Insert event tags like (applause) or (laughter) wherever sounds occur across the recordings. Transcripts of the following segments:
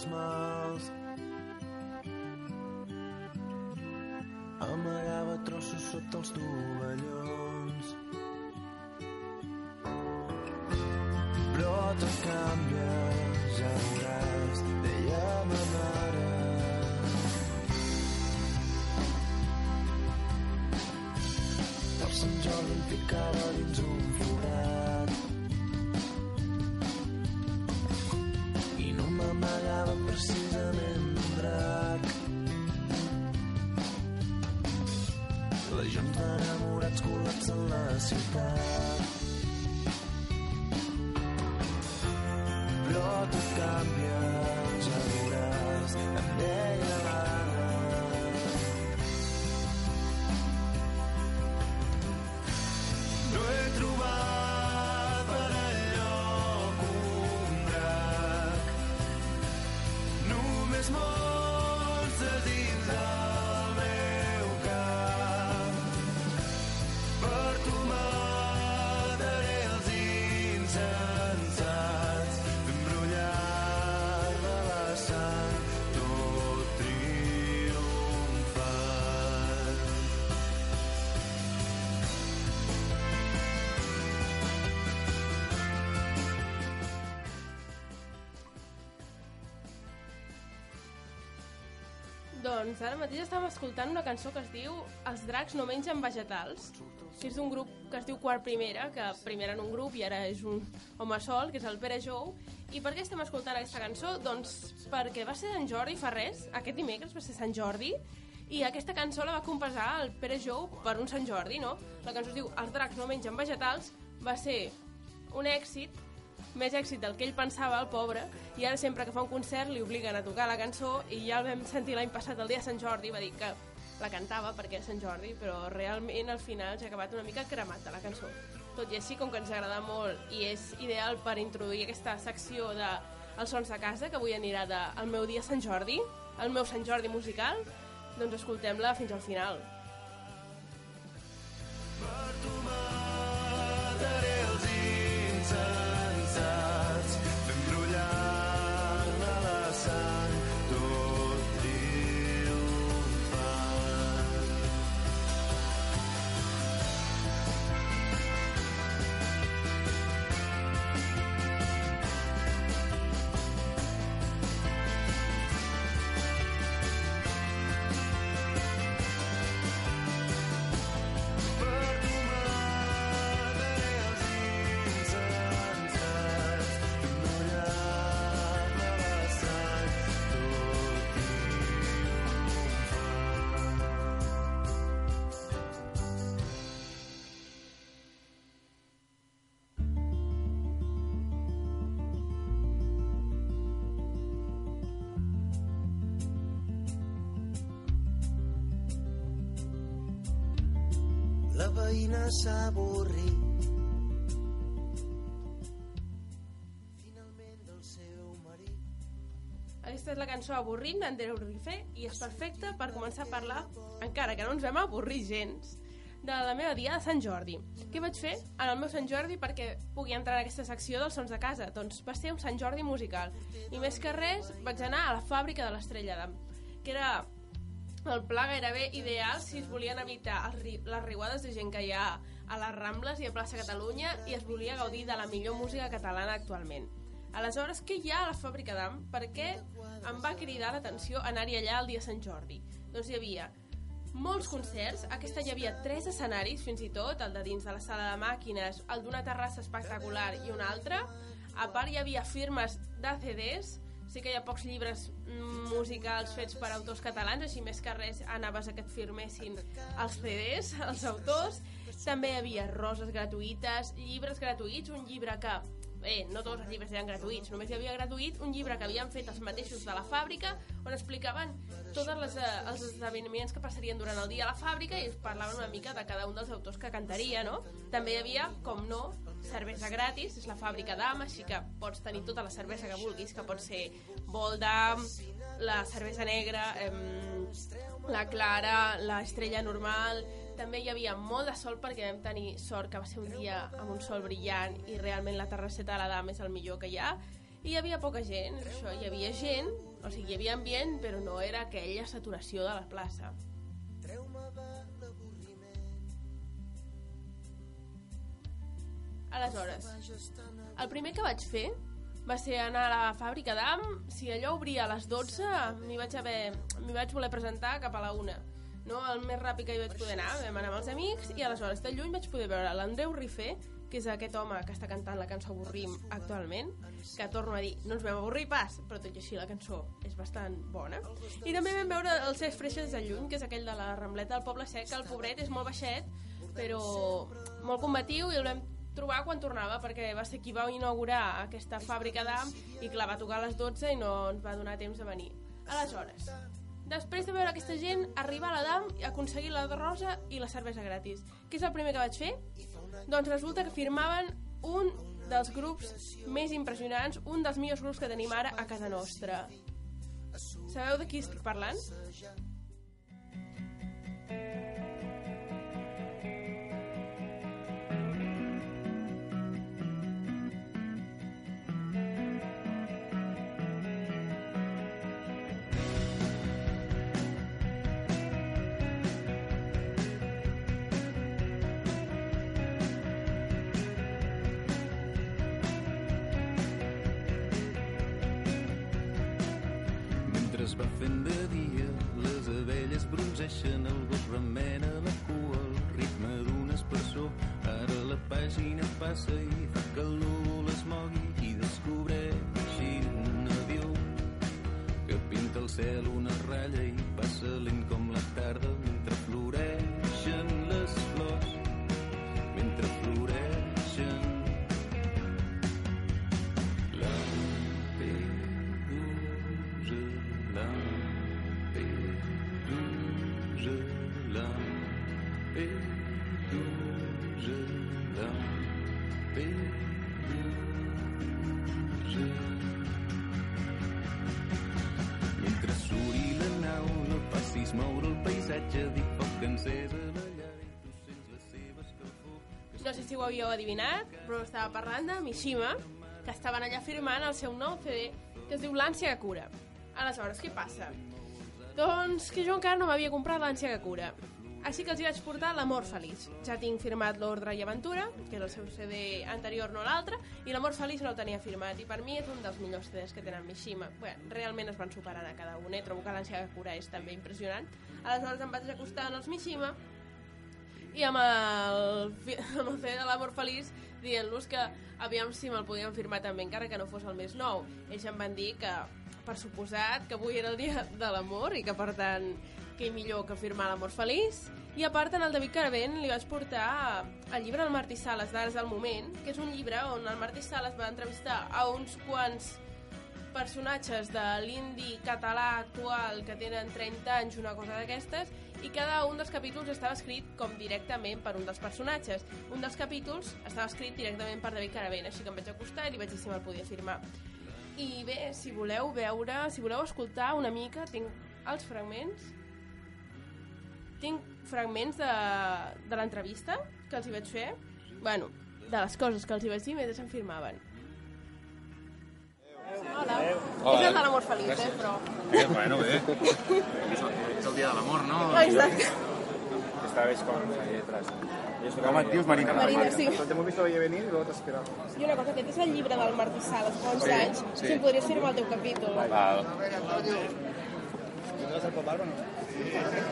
dels mals. Amagava trossos sota els tovallons. cidade. Doncs ara mateix estàvem escoltant una cançó que es diu Els dracs no mengen vegetals, que és d'un grup que es diu Quart Primera, que primer era un grup i ara és un home sol, que és el Pere Jou. I per què estem escoltant aquesta cançó? Doncs perquè va ser Sant Jordi fa res, aquest dimecres va ser Sant Jordi, i aquesta cançó la va composar el Pere Jou per un Sant Jordi, no? La cançó es diu Els dracs no mengen vegetals, va ser un èxit més èxit del que ell pensava, el pobre, i ara sempre que fa un concert li obliguen a tocar la cançó i ja el vam sentir l'any passat, el dia de Sant Jordi, va dir que la cantava perquè és Sant Jordi, però realment al final ja ha acabat una mica cremat de la cançó. Tot i així, com que ens agrada molt i és ideal per introduir aquesta secció de els sons de casa, que avui anirà de El meu dia Sant Jordi, el meu Sant Jordi musical, doncs escoltem-la fins al final. Mataré els insensats, S'ha avorrit finalment del seu marit. Aquesta és la cançó Avorrint d'Andreu Rifé i és perfecta per començar a parlar, encara que no ens vam avorrir gens, de la meva dia de Sant Jordi. Què vaig fer en el meu Sant Jordi perquè pugui entrar en aquesta secció dels sons de casa? Doncs va ser un Sant Jordi musical. I més que res, vaig anar a la fàbrica de l'Estrella d'Am, que era el pla gairebé ideal si es volien evitar els ri les riuades de gent que hi ha a les Rambles i a plaça Catalunya i es volia gaudir de la millor música catalana actualment. Aleshores, què hi ha a la fàbrica d'Am? Per què em va cridar l'atenció anar-hi allà el dia Sant Jordi? Doncs hi havia molts concerts, aquest any hi havia tres escenaris fins i tot, el de dins de la sala de màquines, el d'una terrassa espectacular i un altre. A part hi havia firmes de CDs, sí que hi ha pocs llibres mm, musicals fets per autors catalans, així més que res anaves a que et firmessin els CDs, els autors. També hi havia roses gratuïtes, llibres gratuïts, un llibre que Bé, no tots els llibres eren gratuïts, només hi havia gratuït un llibre que havien fet els mateixos de la fàbrica on explicaven tots les, eh, els esdeveniments que passarien durant el dia a la fàbrica i es parlaven una mica de cada un dels autors que cantaria, no? També hi havia, com no, cervesa gratis, és la fàbrica d'Am, així que pots tenir tota la cervesa que vulguis, que pot ser Voldam, la cervesa negra, em, la clara, la estrella normal... També hi havia molt de sol perquè vam tenir sort que va ser un dia amb un sol brillant i realment la terrasseta de la Dama és el millor que hi ha I hi havia poca gent, això, hi havia gent, o sigui, hi havia ambient, però no era aquella saturació de la plaça. Aleshores, el primer que vaig fer va ser anar a la fàbrica d'AM, si allò obria a les 12, m'hi vaig, haver, vaig voler presentar cap a la 1. No? El més ràpid que hi vaig poder anar, vam anar amb els amics, i aleshores de lluny vaig poder veure l'Andreu Rifé, que és aquest home que està cantant la cançó Avorrim actualment, que torno a dir, no ens vam avorrir pas, però tot i així la cançó és bastant bona. I també vam veure el Cesc Freixes de lluny, que és aquell de la Rambleta del Poble Sec, el pobret és molt baixet, però molt combatiu, i el vam trobar quan tornava perquè va ser qui va inaugurar aquesta fàbrica d'AM i clar, va tocar a les 12 i no ens va donar temps de venir. Aleshores, després de veure aquesta gent, arribar a la DAM i aconseguir la rosa i la cervesa gratis. Què és el primer que vaig fer? Doncs resulta que firmaven un dels grups més impressionants, un dels millors grups que tenim ara a casa nostra. Sabeu de qui estic parlant? Mentre es va fent de dia, les abelles bronzeixen, el gos remena la cua. Al ritme d'un espersor. Ara la pàgina passa i fa que No sé si ho havíeu adivinat, però estava parlant de Mishima, que estaven allà firmant el seu nou CD, que es diu L'ànsia que cura. Aleshores, què passa? Doncs que jo encara no m'havia comprat l'ànsia que cura. Així que els hi vaig portar l'amor feliç. Ja tinc firmat l'Ordre i Aventura, que és el seu CD anterior, no l'altre, i l'amor feliç no el tenia firmat, i per mi és un dels millors CDs que tenen Mishima. Bé, realment es van superant a cada un, eh? Trobo que l'ànsia que cura és també impressionant. Aleshores em vaig acostar als Mishima, i amb el, (laughs) amb el CD de l'Amor Feliç dient-los que aviam si me'l podien firmar també encara que no fos el més nou ells em van dir que per suposat que avui era el dia de l'amor i que per tant que millor que firmar l'Amor Feliç i a part en el David Caravent li vaig portar el llibre del Martí Sales d'Ars del Moment que és un llibre on el Martí Sales va entrevistar a uns quants personatges de l'indi català actual que tenen 30 anys, una cosa d'aquestes, i cada un dels capítols estava escrit com directament per un dels personatges. Un dels capítols estava escrit directament per David Caravent, així que em vaig acostar i li vaig dir si me'l podia firmar. I bé, si voleu veure, si voleu escoltar una mica, tinc els fragments tinc fragments de, de l'entrevista que els hi vaig fer bueno, de les coses que els hi vaig dir mentre se'n firmaven Hola. Hola. És el de l'amor feliç, eh, però... Eh, bueno, bé. És el, és el dia de l'amor, no? Exacte. Esta vez con ahí detrás. ¿Cómo tíos Marina? Marina, sí. Te hemos visto venir y luego te. I una cosa, aquest és el llibre del Martí Sales, fa uns anys. sí. Si em podries firmar el teu capítol. Val. ¿Tendrás el papel o no?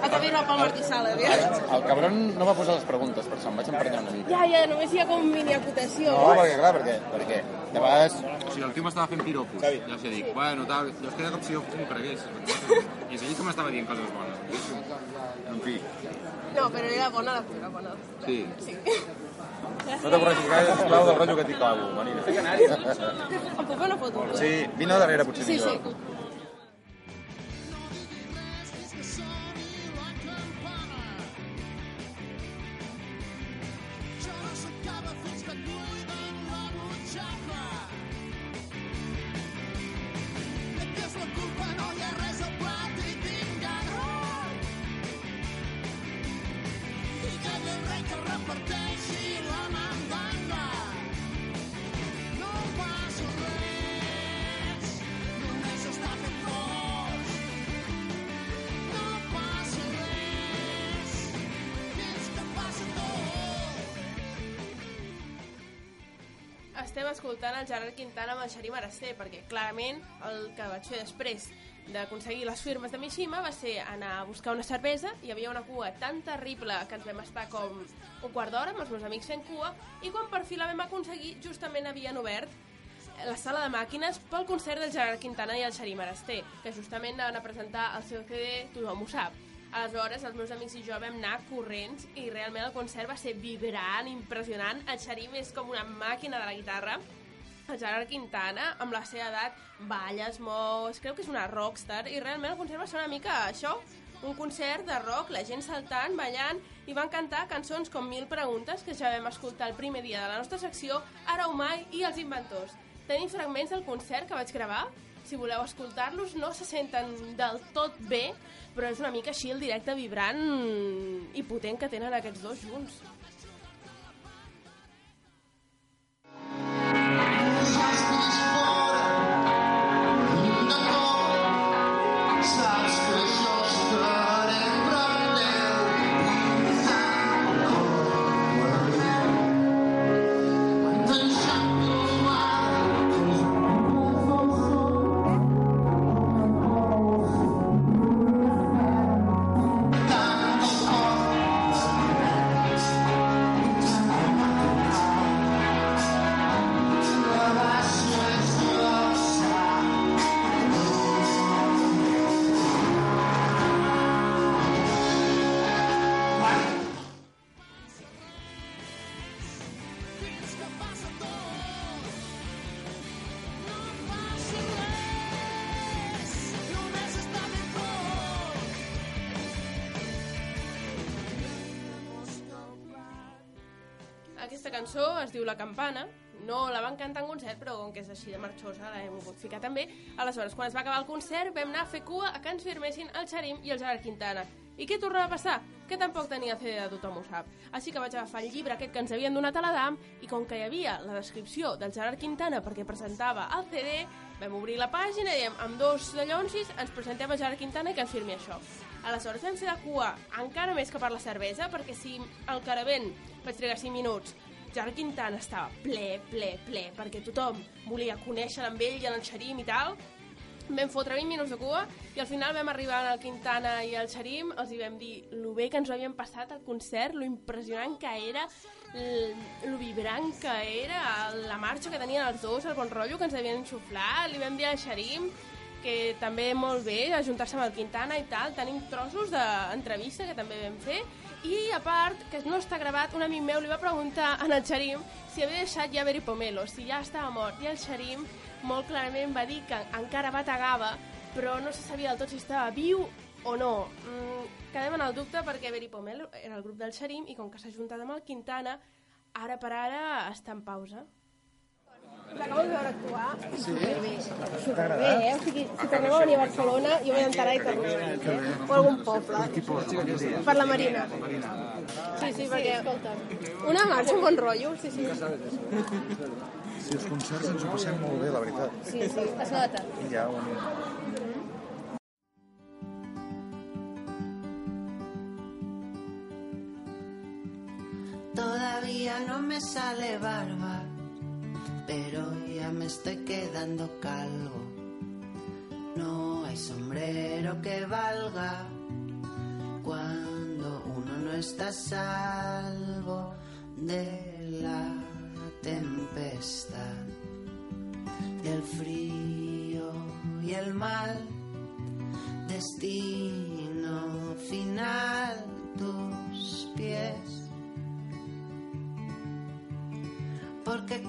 A també no pel Martí Sales, ja. El cabron no va posar les preguntes, per això em vaig emprenyar una mica. Ja, ja, només hi ha com mini acotació. No, perquè clar, perquè, perquè de vegades... O sigui, el tio m'estava fent piropos. Xavi. Ja us he dit, bueno, tal, jo és que com si jo m'ho cregués. I és ell que m'estava dient coses bones. En fi, No, però era bona la era bona. sí. Sí. No t'avorreixis gaire, sisplau, del rotllo que t'hi clavo, Marina. Em puc fer una foto? Sí, vine darrere, potser Sí, sí. millor. No passa estem escoltant el Gerard Quintana amb el Xarí Marasté, perquè clarament el que vaig fer després d'aconseguir les firmes de Mishima va ser anar a buscar una cervesa, hi havia una cua tan terrible que ens vam estar com un quart d'hora amb els meus amics fent cua, i quan per fi la vam aconseguir, justament havien obert la sala de màquines pel concert del Gerard Quintana i el Xarí Marasté, que justament anaven a presentar el seu CD Tothom ho sap. Aleshores, els meus amics i jo vam anar corrents i realment el concert va ser vibrant, impressionant. El Xarim és com una màquina de la guitarra. El Gerard Quintana, amb la seva edat, balla, es mou, es creu que és una rockstar i realment el concert va ser una mica això, un concert de rock, la gent saltant, ballant i van cantar cançons com Mil preguntes que ja vam escoltar el primer dia de la nostra secció, Ara o mai i Els inventors. Tenim fragments del concert que vaig gravar si voleu escoltar-los, no se senten del tot bé, però és una mica així el directe vibrant i potent que tenen aquests dos junts. Aquesta cançó es diu La Campana, no la van cantar en concert, però com que és així de marxosa la hem volgut ficar també. Aleshores, quan es va acabar el concert, vam anar a fer cua a que ens firmessin el Xarim i el Gerard Quintana. I què tornava a passar? Que tampoc tenia CD de tothom ho sap. Així que vaig agafar el llibre aquest que ens havien donat a l'Adam i com que hi havia la descripció del Gerard Quintana perquè presentava el CD, vam obrir la pàgina i diem, amb dos dallonsis ens presentem a Gerard Quintana i que ens firmi això. Aleshores vam fer la cua encara més que per la cervesa, perquè si al caravent vaig trigar 5 minuts, Gerard Quintana estava ple, ple, ple, perquè tothom volia conèixer amb ell i en el Xarim i tal. Vam fotre 20 minuts de cua i al final vam arribar al Quintana i al Xarim, els hi vam dir lo bé que ens ho havíem passat al concert, lo impressionant que era, lo vibrant que era, la marxa que tenien els dos, el bon rotllo que ens havien xuflat, li vam dir al Xarim que també molt bé ajuntar-se amb el Quintana i tal, tenim trossos d'entrevista que també vam fer i a part, que no està gravat, un amic meu li va preguntar a el Xarim si havia deixat ja Beri Pomelo, si ja estava mort i el Xarim molt clarament va dir que encara bategava però no se sabia del tot si estava viu o no. Mm, quedem en el dubte perquè Beri Pomelo era el grup del Xarim i com que s'ha juntat amb el Quintana ara per ara està en pausa. L'acabo de veure actuar. Sí? Superbé. Superbé, eh? O sigui, si tornem a venir a Barcelona, jo vull entrar i venir, eh? O algun poble. Per la Marina. Sí, sí, perquè... Una marxa, un bon rotllo, sí, sí. Si els concerts ens ho passem molt bé, la veritat. Sí, sí, es nota. Ja, bueno. Todavía no me sale barba, estoy quedando calvo. No hay sombrero que valga cuando uno no está salvo de la tempestad, del frío y el mal. Destino final,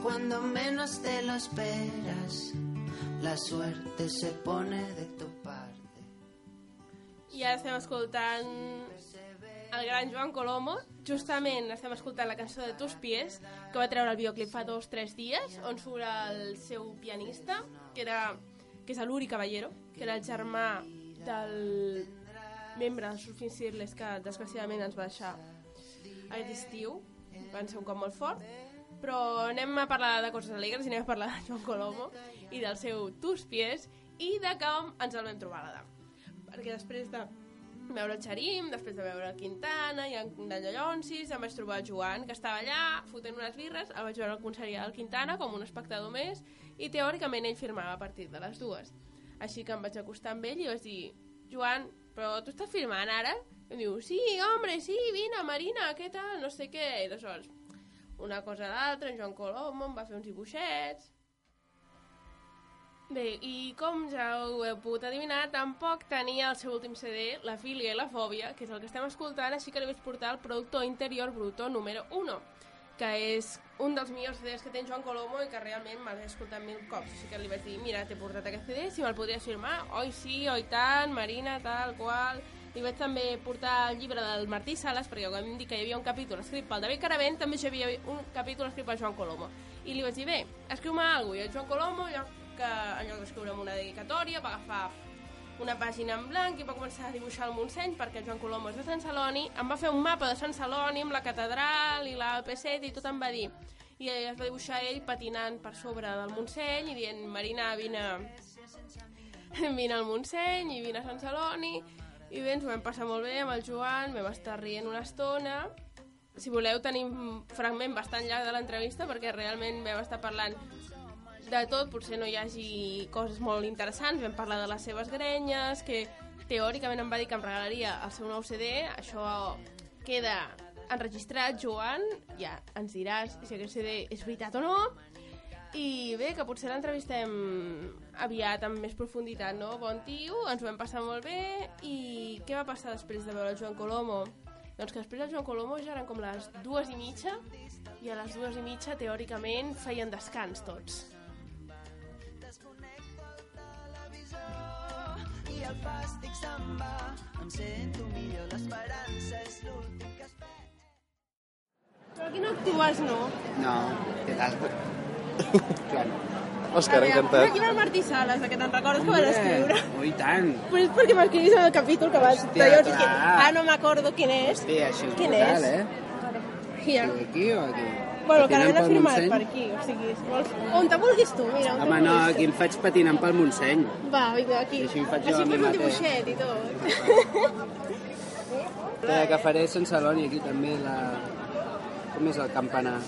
cuando menos te lo esperas, la suerte se pone de tu parte. I ara estem escoltant el gran Joan Colomo. Justament estem escoltant la cançó de Tus Pies, que va treure el videoclip fa dos o tres dies, on surt el seu pianista, que, era, que és l'Uri Caballero, que era el germà del membre de Surfing Cirles que desgraciadament ens va deixar aquest estiu. Van ser un cop molt fort. Però anem a parlar de coses alegres i anem a parlar de Joan Colomo i del seu Tus Pies i de com ens el vam trobar a perquè després de veure el Xarim, després de veure el Quintana i en Llollonsis, em vaig trobar Joan, que estava allà fotent unes birres, el vaig veure al concert del Quintana com un espectador més, i teòricament ell firmava a partir de les dues. Així que em vaig acostar amb ell i vaig dir, Joan, però tu estàs firmant ara? I em diu, sí, hombre, sí, vine, Marina, què tal, no sé què, i aleshores, una cosa a l'altra, en Joan Colom em va fer uns dibuixets, Bé, i com ja ho heu pogut adivinar, tampoc tenia el seu últim CD, La filia i la fòbia, que és el que estem escoltant, així que li vaig portar el Producto Interior Bruto número 1, que és un dels millors CDs que té Joan Colomo i que realment he escoltat mil cops. Així que li vaig dir, mira, t'he portat aquest CD, si me'l podries firmar, oi sí, oi tant, Marina, tal, qual... Li vaig també portar el llibre del Martí Sales, perquè vam dir que hi havia un capítol escrit pel David Caravent, també hi havia un capítol escrit pel Joan Colomo. I li vaig dir, bé, escriu-me alguna cosa. I el Joan Colomo, que en lloc d'escriure'm una dedicatòria va agafar una pàgina en blanc i va començar a dibuixar el Montseny perquè el Joan Colom és de Sant Celoni em va fer un mapa de Sant Celoni amb la catedral i la P7 i tot em va dir i es va dibuixar ell patinant per sobre del Montseny i dient Marina vine vine al Montseny i vine a Sant Celoni i bé, ens ho vam passar molt bé amb el Joan vam estar rient una estona. Si voleu tenim un fragment bastant llarg de l'entrevista perquè realment vam estar parlant de tot, potser no hi hagi coses molt interessants, vam parlar de les seves grenyes, que teòricament em va dir que em regalaria el seu nou CD, això queda enregistrat, Joan, ja ens diràs si aquest CD és veritat o no, i bé, que potser l'entrevistem aviat amb més profunditat, no? Bon tio, ens ho vam passar molt bé, i què va passar després de veure el Joan Colomo? Doncs que després del Joan Colomo ja eren com les dues i mitja, i a les dues i mitja, teòricament, feien descans tots. i el fàstic se'n va. Em sento millor, l'esperança és l'últim que es perd. Però aquí no actues, no? No, què tal? Òscar, encantat. Aquí va el Martí Sales, de que te'n recordes que vas escriure. Oh, i tant. Pues és perquè m'escrivis en el capítol que vas... Hòstia, Hòstia, que, clar. ah, no m'acordo quin és. Sí, això és Quin brutal, és? eh? Ja. Sí, aquí o aquí? Bueno, que Patinant l'hem pel firmat Montseny? per aquí, o sigui, si vols... On te vulguis tu, mira, on Home, no, aquí em faig patinant pel Montseny. Va, vinga, aquí. I així em faig jo Així a mi fas un dibuixet i tot. Que faré Sant Celoni aquí també, la... Com és el campanar?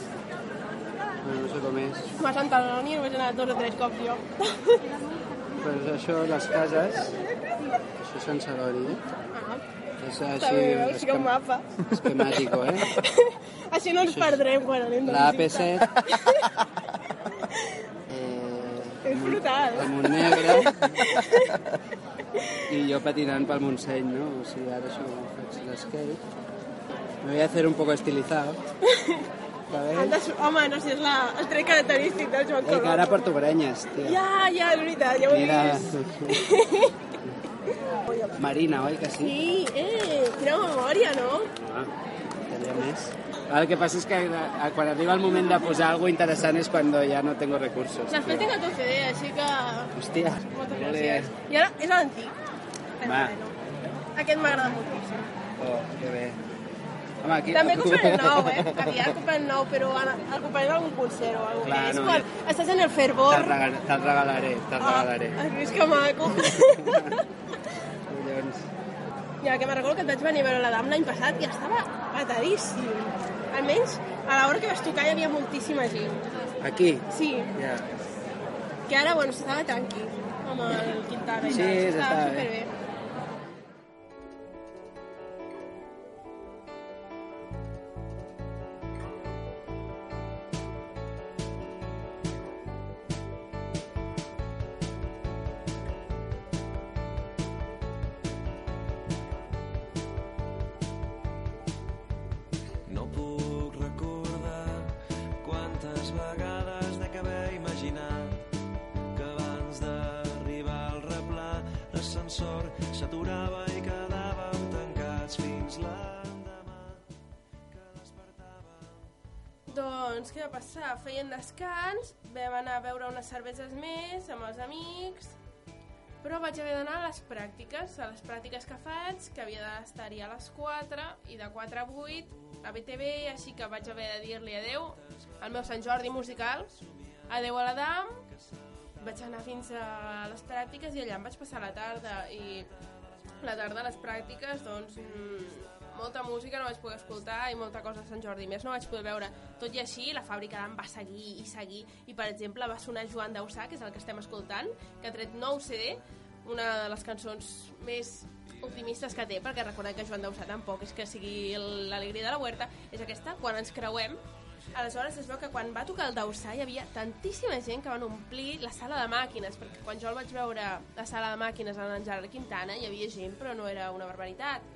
No sé com és. A Sant Celoni només he anat dos o tres cops jo. (laughs) És això, les cases, això és Sant Celoni, eh? Ah, És així, veus, que un esquem- mapa. esquemàtico, eh? (laughs) Així no ens perdrem quan anem de La visita. AP7, (laughs) eh, És brutal. el Montnegre i jo patinant pel Montseny, no? O sigui, ara això faig l'esquate. Me voy a hacer un poco estilizado. ¿Sabes? de... Home, no sé, és la... el tret característic del Joan Eh, que Colom. ara porto grenyes, tia. Ja, ja, és veritat, ja ho he Mira. vist. (laughs) Marina, oi que sí? Sí, eh, quina memòria, no? Ah, tenia més. El que passa és que eh, quan arriba el moment de posar alguna interessant és quan ja no tengo recursos. Després tinc el teu CD, així que... Hòstia, Moltes molt gràcies. I ara és l'antic. Va. Aquest m'agrada moltíssim. Oh, que bé. Home, aquí... També compraré el nou, eh? Aviat compraré el nou, però el compraré en algun concert o alguna cosa. És no, quan estàs en el fervor... Te'l regal, te regalaré, te'l regalaré. Ah, has vist que maco. Collons. (laughs) ja, que me'n recordo que et vaig venir a veure la DAM l'any passat i estava patadíssim. Almenys a l'hora que vas tocar hi havia moltíssima gent. Aquí? Sí, Ja. que ara, bueno, s'estava tranqui amb el Quintana Sí, s'estava bé. superbé. No Doncs què va passar? Feien descans, vam anar a beure unes cerveses més amb els amics, però vaig haver d'anar a les pràctiques, a les pràctiques que faig, que havia d'estar-hi a les 4 i de 4 a 8 a BTV, així que vaig haver de dir-li adeu al meu Sant Jordi musical, adeu a la DAM, vaig anar fins a les pràctiques i allà em vaig passar la tarda i la tarda a les pràctiques, doncs, mm, molta música no vaig poder escoltar i molta cosa de Sant Jordi més no vaig poder veure. Tot i així, la fàbrica d'Am va seguir i seguir, i per exemple va sonar Joan Dausà, que és el que estem escoltant, que ha tret nou CD, una de les cançons més optimistes que té, perquè recordem que Joan Dausà tampoc és que sigui l'alegria de la huerta, és aquesta, quan ens creuem, Aleshores es veu que quan va tocar el Dausà hi havia tantíssima gent que van omplir la sala de màquines, perquè quan jo el vaig veure la sala de màquines en Gerard Quintana hi havia gent, però no era una barbaritat.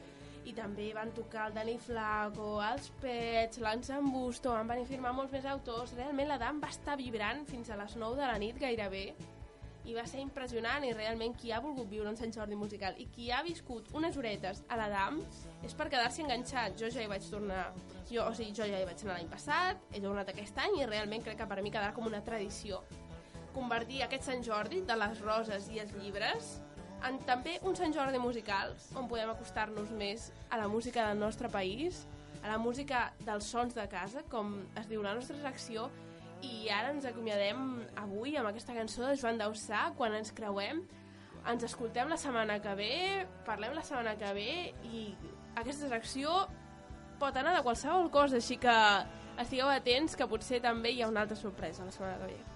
I també van tocar el Dani Flaco, els Pets, l'Ansambusto, van venir a firmar molts més autors. Realment la DAM va estar vibrant fins a les 9 de la nit gairebé i va ser impressionant i realment qui ha volgut viure un Sant Jordi musical i qui ha viscut unes horetes a la DAM és per quedar-s'hi enganxat. Jo ja hi vaig tornar, jo, o sigui, jo ja hi vaig anar l'any passat, he tornat aquest any i realment crec que per mi quedarà com una tradició. Convertir aquest Sant Jordi de les roses i els llibres en també un Sant Jordi musical on podem acostar-nos més a la música del nostre país, a la música dels sons de casa, com es diu la nostra secció, i ara ens acomiadem avui amb aquesta cançó de Joan Dausà, quan ens creuem. Ens escoltem la setmana que ve, parlem la setmana que ve i aquesta secció pot anar de qualsevol cosa, així que estigueu atents que potser també hi ha una altra sorpresa la setmana que ve.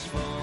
Temps i